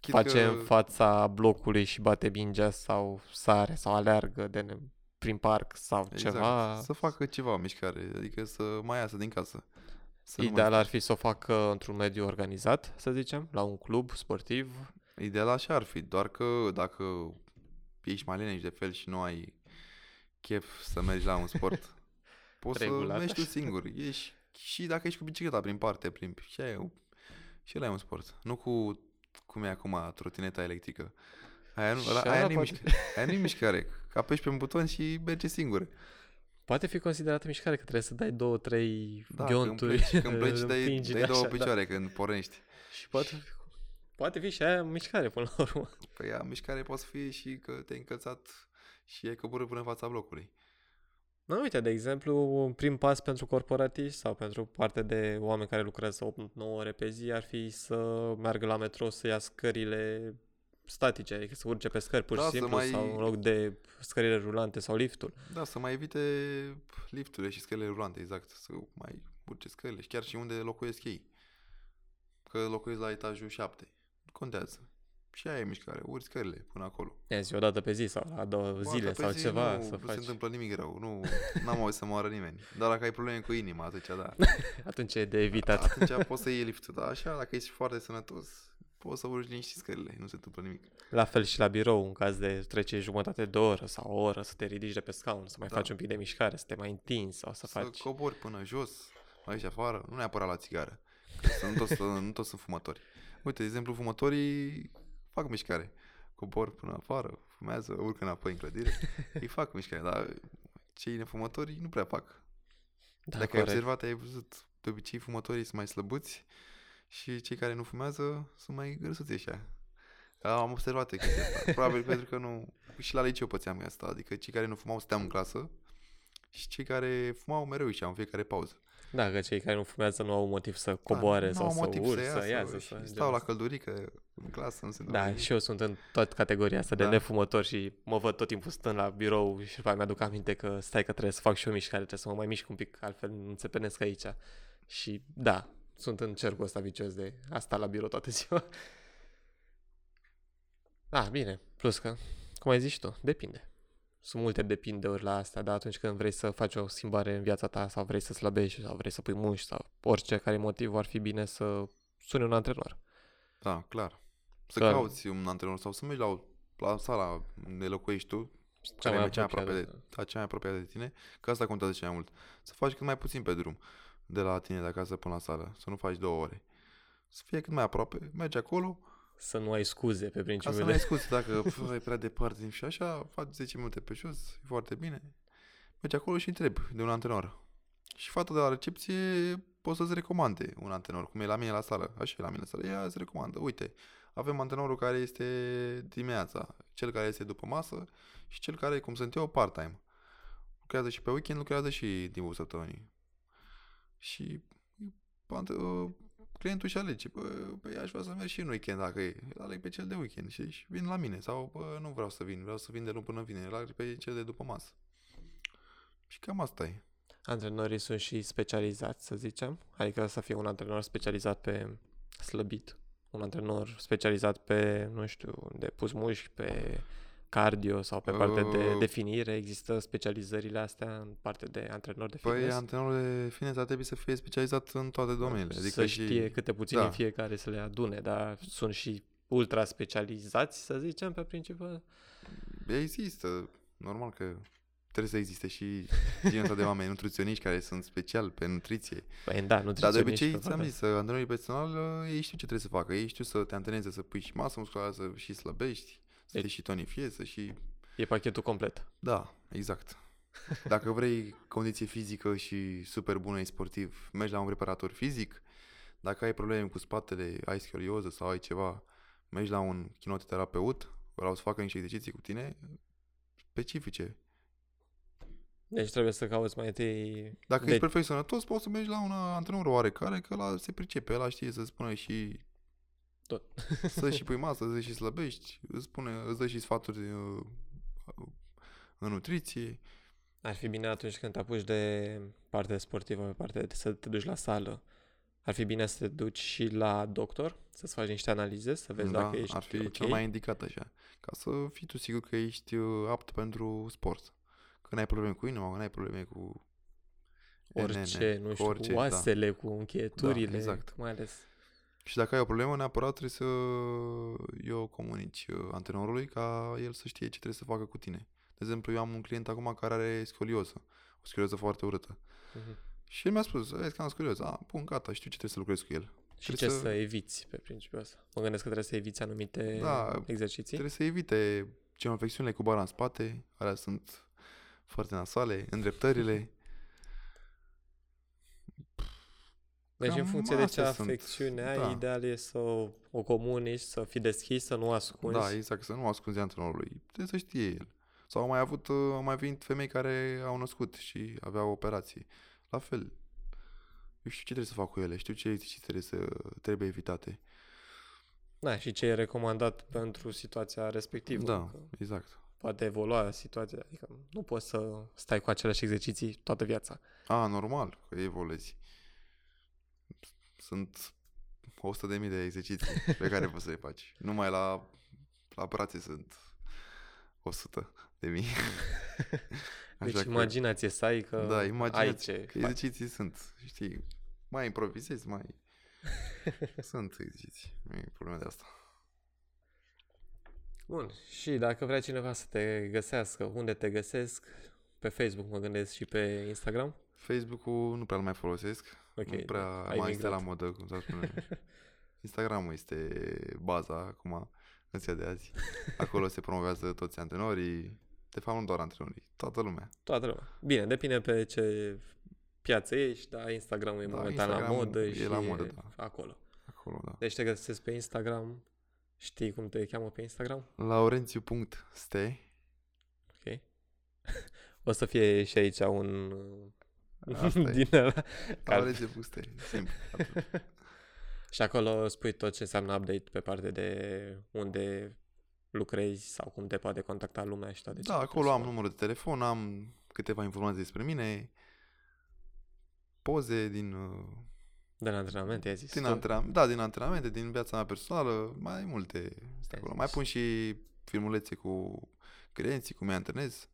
Chit face că- în fața blocului și bate mingea sau sare sau aleargă de ne- prin parc sau Exact. ceva. Să facă ceva mișcare, adică să mai iasă din casă. Să nu mai Ideal ar fi să o facă într-un mediu organizat, să zicem, la un club sportiv. Ideal așa ar fi, doar că dacă ești mai leneș de fel și nu ai chef să mergi la un sport, poți Regulat, să mergi tu așa. singur. Ești, și dacă ești cu bicicleta prin parte, prin, și, aia, e o- și ăla e un sport. Nu cu, cum e acum, trotineta electrică. Aia nu, Și ăla, ăla aia nu-i, poate- mișcare, aia nu-i mișcare. Că apeși pe un buton și merge singur. Poate fi considerată mișcare că trebuie să dai două, trei Da, ghionturi. când pleci, când pleci dai, împingi dai două așa, da. picioare când pornești. Și poate fi, poate fi și aia mișcare până la urmă. Păi ea, mișcare poate fi și că te-ai încălțat și ai coborât până în fața blocului. Nu, uite, de exemplu, un prim pas pentru corporatiști sau pentru parte de oameni care lucrează 8-9 ore pe zi ar fi să meargă la metrou să ia scările statice, adică să urce pe scări pur Da, și să simplu mai- sau în loc de scările rulante sau liftul. Da, să mai evite lifturile și scările rulante, exact. Să mai urce scările și chiar și unde locuiesc ei. Că locuiesc la etajul 7. Nu contează. Și aia e mișcare, urci scările până acolo. Ia zi o dată pe zi sau la două O zile dată pe sau zi ceva nu, să nu faci. se întâmplă nimic rău. Nu am auzit să moară nimeni. Dar dacă ai probleme cu inima, atunci da. Atunci e de evitat. Atunci poți să iei liftul. Dar așa, dacă ești foarte sănătos, poți să urci liniștit scările. Nu se întâmplă nimic. La fel și la birou, în caz de trece jumătate de oră sau o oră să te ridici de pe scaun, să mai Da. faci un pic de mișcare, să te mai întinzi sau să, Să faci... cobori până jos, aici afară, nu neapărat la țigară. Că să nu, toți, nu toți sunt fumători. Uite, de exemplu, fumătorii fac mișcare. Cobor până afară, fumează, urcă înapoi în clădire. Ei fac mișcare, dar cei nefumători nu prea fac. Da, Dacă ai corect. observat, ai văzut, de obicei fumătorii sunt mai slăbuți și cei care nu fumează sunt mai grăsuți așa. Am observat chestia asta. Probabil pentru că nu... Și la liceu pățeam asta. Adică cei care nu fumau stăteam în clasă și cei care fumau mereu și în fiecare pauză. Da, că cei care nu fumează nu au motiv să coboare da, sau n-au să motiv urce, să să iasă, iasă. și Să stau la căldurică în clasă, nu se Da, întâmplă și eu sunt în toată categoria asta de Da. nefumător și mă văd tot timpul stând la birou și după aia mi-aduc aminte că stai că trebuie să fac și o mișcare, trebuie să mă mai mișc un pic, altfel nu se penesc aici. Și da, sunt în cercul ăsta vicios de a sta la birou toată ziua. Ah, bine, plus că, cum ai zis și tu, depinde. Sunt multe depindeuri la asta, dar atunci când vrei să faci o schimbare în viața ta sau vrei să slăbești sau vrei să pui mușchi sau orice care motiv, ar fi bine să suni un antrenor. Da, clar. Să Clar. cauți un antrenor sau să mergi la, o, la sala unde locuiești tu, Cea care mai e cea mai apropiată. aproape de, da, cea mai apropiată de tine, că asta contează cel mai mult. Să faci cât mai puțin pe drum de la tine de acasă până la sală, să nu faci două ore. Să fie cât mai aproape, mergi acolo, Să nu ai scuze pe ca să principiul nu de... ai scuze dacă pf, e prea departe și așa, faci 10 minute pe jos, e foarte bine. Mergi acolo și întrebi de un antrenor. Și fata de la recepție poți să-ți recomande un antrenor, cum e la mine la sală. Așa e la mine la sală. Ea îți recomandă. Uite, avem antrenorul care este dimineața, cel care este după masă și cel care, cum sunt eu, part-time. Lucrează și pe weekend, lucrează și din timpul săptămânii. Și ante- uh, clientul și alege, bă, păi aș vrea să merg și în weekend dacă e. Îl aleg pe cel de weekend și, și vin la mine. Sau, bă, nu vreau să vin, vreau să vin de luni până vine. Îl aleg pe cel de după masă. Și cam asta e. Antrenorii sunt și specializați, să zicem. Adică să fie un antrenor specializat pe slăbit, un antrenor specializat pe, nu știu, de pus mușchi, pe cardio sau pe partea de Uh. definire. Există specializările astea în parte de antrenor de Păi fitness? antrenorul de fitness ar trebui să fie specializat în toate domeniile. Adică să și... știe câte puțin da. în fiecare să le adune, dar sunt și ultra specializați, să zicem, pe principiu. Există. Normal că trebuie să existe și genul ăsta de oameni nutriționiști care sunt special pe nutriție. Păi da, nu Dar de obicei, ți-am zis, antrenoriii personal, uh, ei știu ce trebuie să facă. Ei știu să te antreneze, să pui și masă musculară, să și slăbești, să Deci- te și tonifiezi, să și... E pachetul complet. Da, exact. Dacă vrei condiție fizică și super bună, e sportiv, mergi la un preparator fizic. Dacă ai probleme cu spatele, ai scolioză sau ai ceva, mergi la un kinoterapeut, vreau să facă niște exerciții cu tine specifice. Deci trebuie să cauți mai întâi... Dacă De- ești perfect sănătos, poți să mergi la un antrenor oarecare, că la se pricepe, ăla știe să spună și Tot. să și pui masă, să și slăbești, îți, spune, îți dă și sfaturi uh, în nutriție. Ar fi bine atunci când te apuci de partea sportivă, pe partea de să te duci la sală. Ar fi bine să te duci și la doctor, să-ți faci niște analize, să vezi da, dacă ești ar fi ok. cel mai indicat așa, ca să fii tu sigur că ești uh, apt pentru sport. Că n-ai probleme cu inima, că n-ai probleme cu Orice, NN, nu cu știu, orice, cu da. oasele, cu încheieturile, Da, exact. mai ales. Și dacă ai o problemă, neapărat trebuie să eu comunici uh, antrenorului ca el să știe ce trebuie să facă cu tine. De exemplu, eu am un client acum care are scolioză, o scolioză foarte urâtă. Mhm. Și el mi-a spus, vezi că am scolioză, a, bun, gata, știu ce trebuie să lucrez cu el. Și Trebuie ce să- să eviți pe principiul ăsta? Mă gândesc că trebuie să eviți anumite Da, exerciții. Trebuie să evite genoflexiunile cu bara în spate, alea sunt foarte nasoale, îndreptările. Deci în Cam funcție de ce astea sunt, afecțiune ai, da. ideal e să o, o comunici, să fii deschis, să nu ascunzi. Da, exact, să nu ascunzi antrenorului. Trebuie să știe el. Sau au mai avut, uh, au mai venit femei care au născut și aveau operații. La fel. Eu știu ce trebuie să fac cu ele, știu ce exerciții trebuie, să, trebuie evitate. Da, și ce e recomandat pentru situația respectivă. Da, că exact. Poate evolua situația, adică nu poți să stai cu aceleași exerciții toată viața. A, normal, că evoluezi. Sunt 100.000 de, de exerciții pe care poți să le faci. Numai la, la brațe sunt 100 de mii. Deci imaginație să ai că da, ai imaginați ce că faci. exerciții sunt, știi, mai improvizezi, mai... sunt exerciții, nu e problema de asta. Bun, și dacă vrea cineva să te găsească, unde te găsesc? Pe Facebook mă gândesc și pe Instagram. Facebook-ul nu prea-l mai folosesc, Ok, nu prea ai mai este migrat. la modă, cum să spune. Instagramul este baza acum, în ziua de azi. Acolo se promovează toți antrenorii, de fapt nu doar antrenorii, toată lumea. Toată lumea. Bine, depinde pe ce piață ești, dar Instagram e Da, momentan la Instagramul modă e și la modă, da. acolo. Acolo, da. Deci te găsesc pe Instagram. Știi cum te cheamă pe Instagram? Laurențiu.ste Ok. O să fie și aici un... Asta e. din ăla. Care... Alege buste, simplu. atât. Și acolo spui tot ce înseamnă update pe parte de unde lucrezi sau cum te poate contacta lumea și toate Da, celelalte acolo am persoane. numărul de telefon, am câteva informații despre mine, poze din, uh, De la antrenament, ai zis din, tu? antrenam- da, din antrenamente, din viața mea personală, mai multe este acolo. Mai pun și filmulețe cu clienții, cum îi antrenez.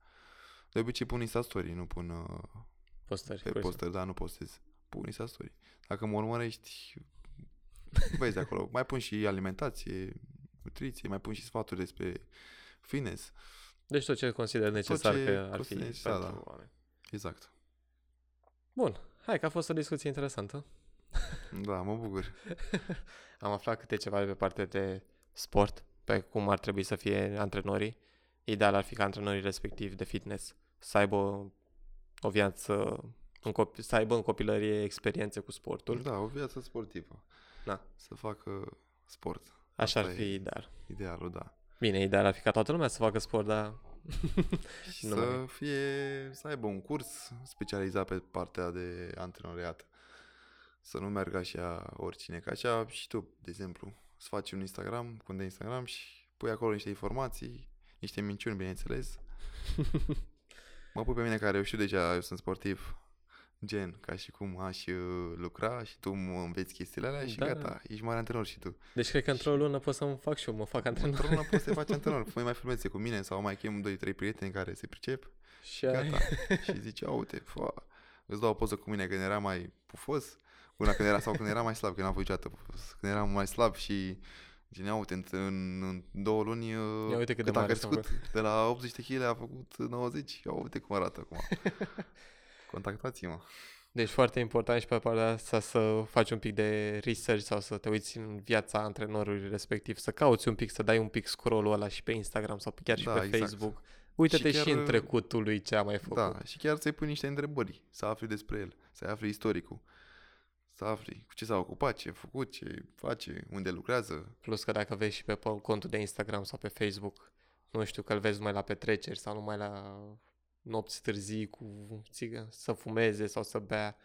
De obicei pun Insta Story, nu pun uh, Postări. pe curse. poster, da, nu postez. Pun Insta Story. Dacă mă urmărești, vezi acolo. Mai pun și alimentație, nutriție, mai pun și sfaturi despre fitness. Deci tot ce consider necesar ce că ar fi consider necesar, pentru da. oameni. Exact. Bun, hai că a fost o discuție interesantă. Da, mă bucur. Am aflat câte ceva de pe partea de sport, pe cum ar trebui să fie antrenorii. Ideal ar fi ca antrenorii respectivi de fitness să aibă o, o viață, în copi- să aibă în copilărie experiențe cu sportul. Da, o viață sportivă. Da. Să facă sport. Așa ar asta fi e ideal. Idealul, da. Bine, ideal ar fi ca toată lumea să facă sport, dar Și Nu să mai- fie, să aibă un curs specializat pe partea de antrenoriat. Să nu meargă așa oricine. Ca așa și tu, de exemplu, să faci un Instagram, cont de Instagram și pui acolo niște informații, niște minciuni, bineînțeles. Mă pui pe mine care eu știu deja, eu sunt sportiv, gen, ca și cum aș uh, lucra și tu mă înveți chestiile alea și Da. gata, ești mare antrenor și tu. Deci cred că într-o lună pot să-mi fac și eu, mă fac antrenor. Într-o lună poți să te faci antrenor, pui mai filmeze cu mine sau mai chem 2-3 prieteni care se pricep Și ai... Gata. și zice, "Ia uite, fă, îți dau o poză cu mine când era mai pufos, una când era, sau când era mai slab, când n-am fost niciodată pufos, când eram mai slab și Gen, ia uite, în, în, în două luni Ia uite cât de cât a mare s-a crescut. De la 80 de kg a făcut 90. Ia uite cum arată acum. Contactați-mă. Deci foarte important și pe partea asta să faci un pic de research sau să te uiți în viața antrenorului respectiv, să cauți un pic, să dai un pic scroll-ul ăla și pe Instagram sau chiar și Da, pe exact. Facebook. Uite-te și, Și și chiar, în trecutul lui ce a mai făcut. Da, și chiar să-i pui niște întrebări, să afli despre el, să afli istoricul, să afli cu ce s-a ocupat, ce a făcut, ce face, unde lucrează. Plus că dacă vezi și pe po- contul de Instagram sau pe Facebook, nu știu, că îl vezi numai la petreceri sau numai la nopți târzii cu țigă, să fumeze sau să bea.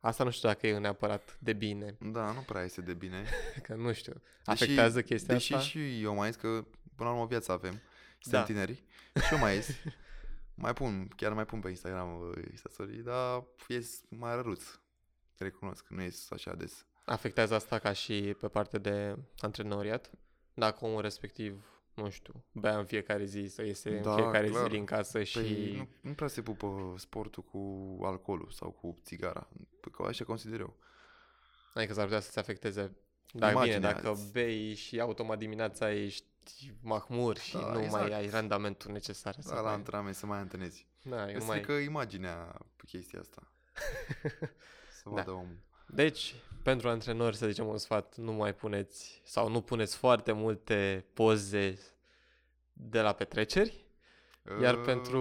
Asta nu știu dacă e neapărat de bine, Da, nu prea este de bine. că nu știu, afectează chestia deși asta? și eu mai zis că până la urmă viața avem, suntem Da. da. tineri și eu mai ies. mai pun, chiar mai pun pe Instagram uh, Insta Story, dar ies mai răruț. Recunosc că nu ies așa des. Afectează asta ca și pe parte de antrenoriat? Dacă omul respectiv, nu știu, bea în fiecare zi, să iese în Da, fiecare clar. zi din casă și... Păi nu, nu prea se pupă sportul cu alcoolul sau cu țigara. Că așa consider eu. Adică s-ar putea să-ți afecteze dar bine, Imaginea dacă îți- bei și automat dimineața ești mahmur și Da, nu mai exact. ai randamentul necesar. să Da, la mai... antrenament să mai antrenezi. Da, eu Îți nu mai... strică imaginea pe chestia asta. Să Da. vadă omul. Deci, pentru antrenori, să zicem un sfat, nu mai puneți sau nu puneți foarte multe poze de la petreceri, iar Uh, pentru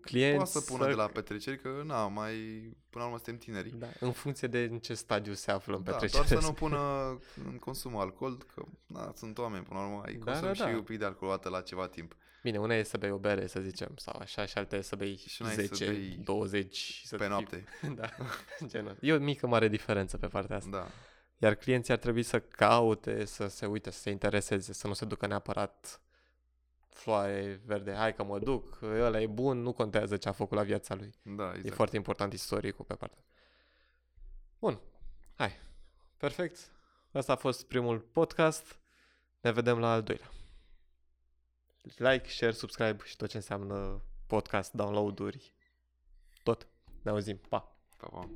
clienți Poate să pună de la petreceri, că na, mai până la urmă suntem tineri. Da, în funcție de în ce stadiu se află în Da, petrecere. doar să nu pună în consum alcool, că na, sunt oameni, până la urmă, ai Da, consum da, și da. un pic de alcool o dată la ceva timp. Bine, una e să bei o bere, să zicem, sau așa, și alta e să bei Și una e să 10, bei 20 și să pe fii- noapte. da, genul. E o mică mare diferență pe partea asta. Da. Iar clienții ar trebui să caute, să se uite, să se intereseze, să nu se ducă neapărat floare verde, hai că mă duc, ăla e bun, nu contează ce a făcut la viața lui. Da, exact. E foarte important istoricul pe partea. Bun, hai, perfect. Asta a fost primul podcast. Ne vedem la al doilea. Like, share, subscribe și tot ce înseamnă podcast, download-uri, tot. Ne auzim, pa! Pa, pa.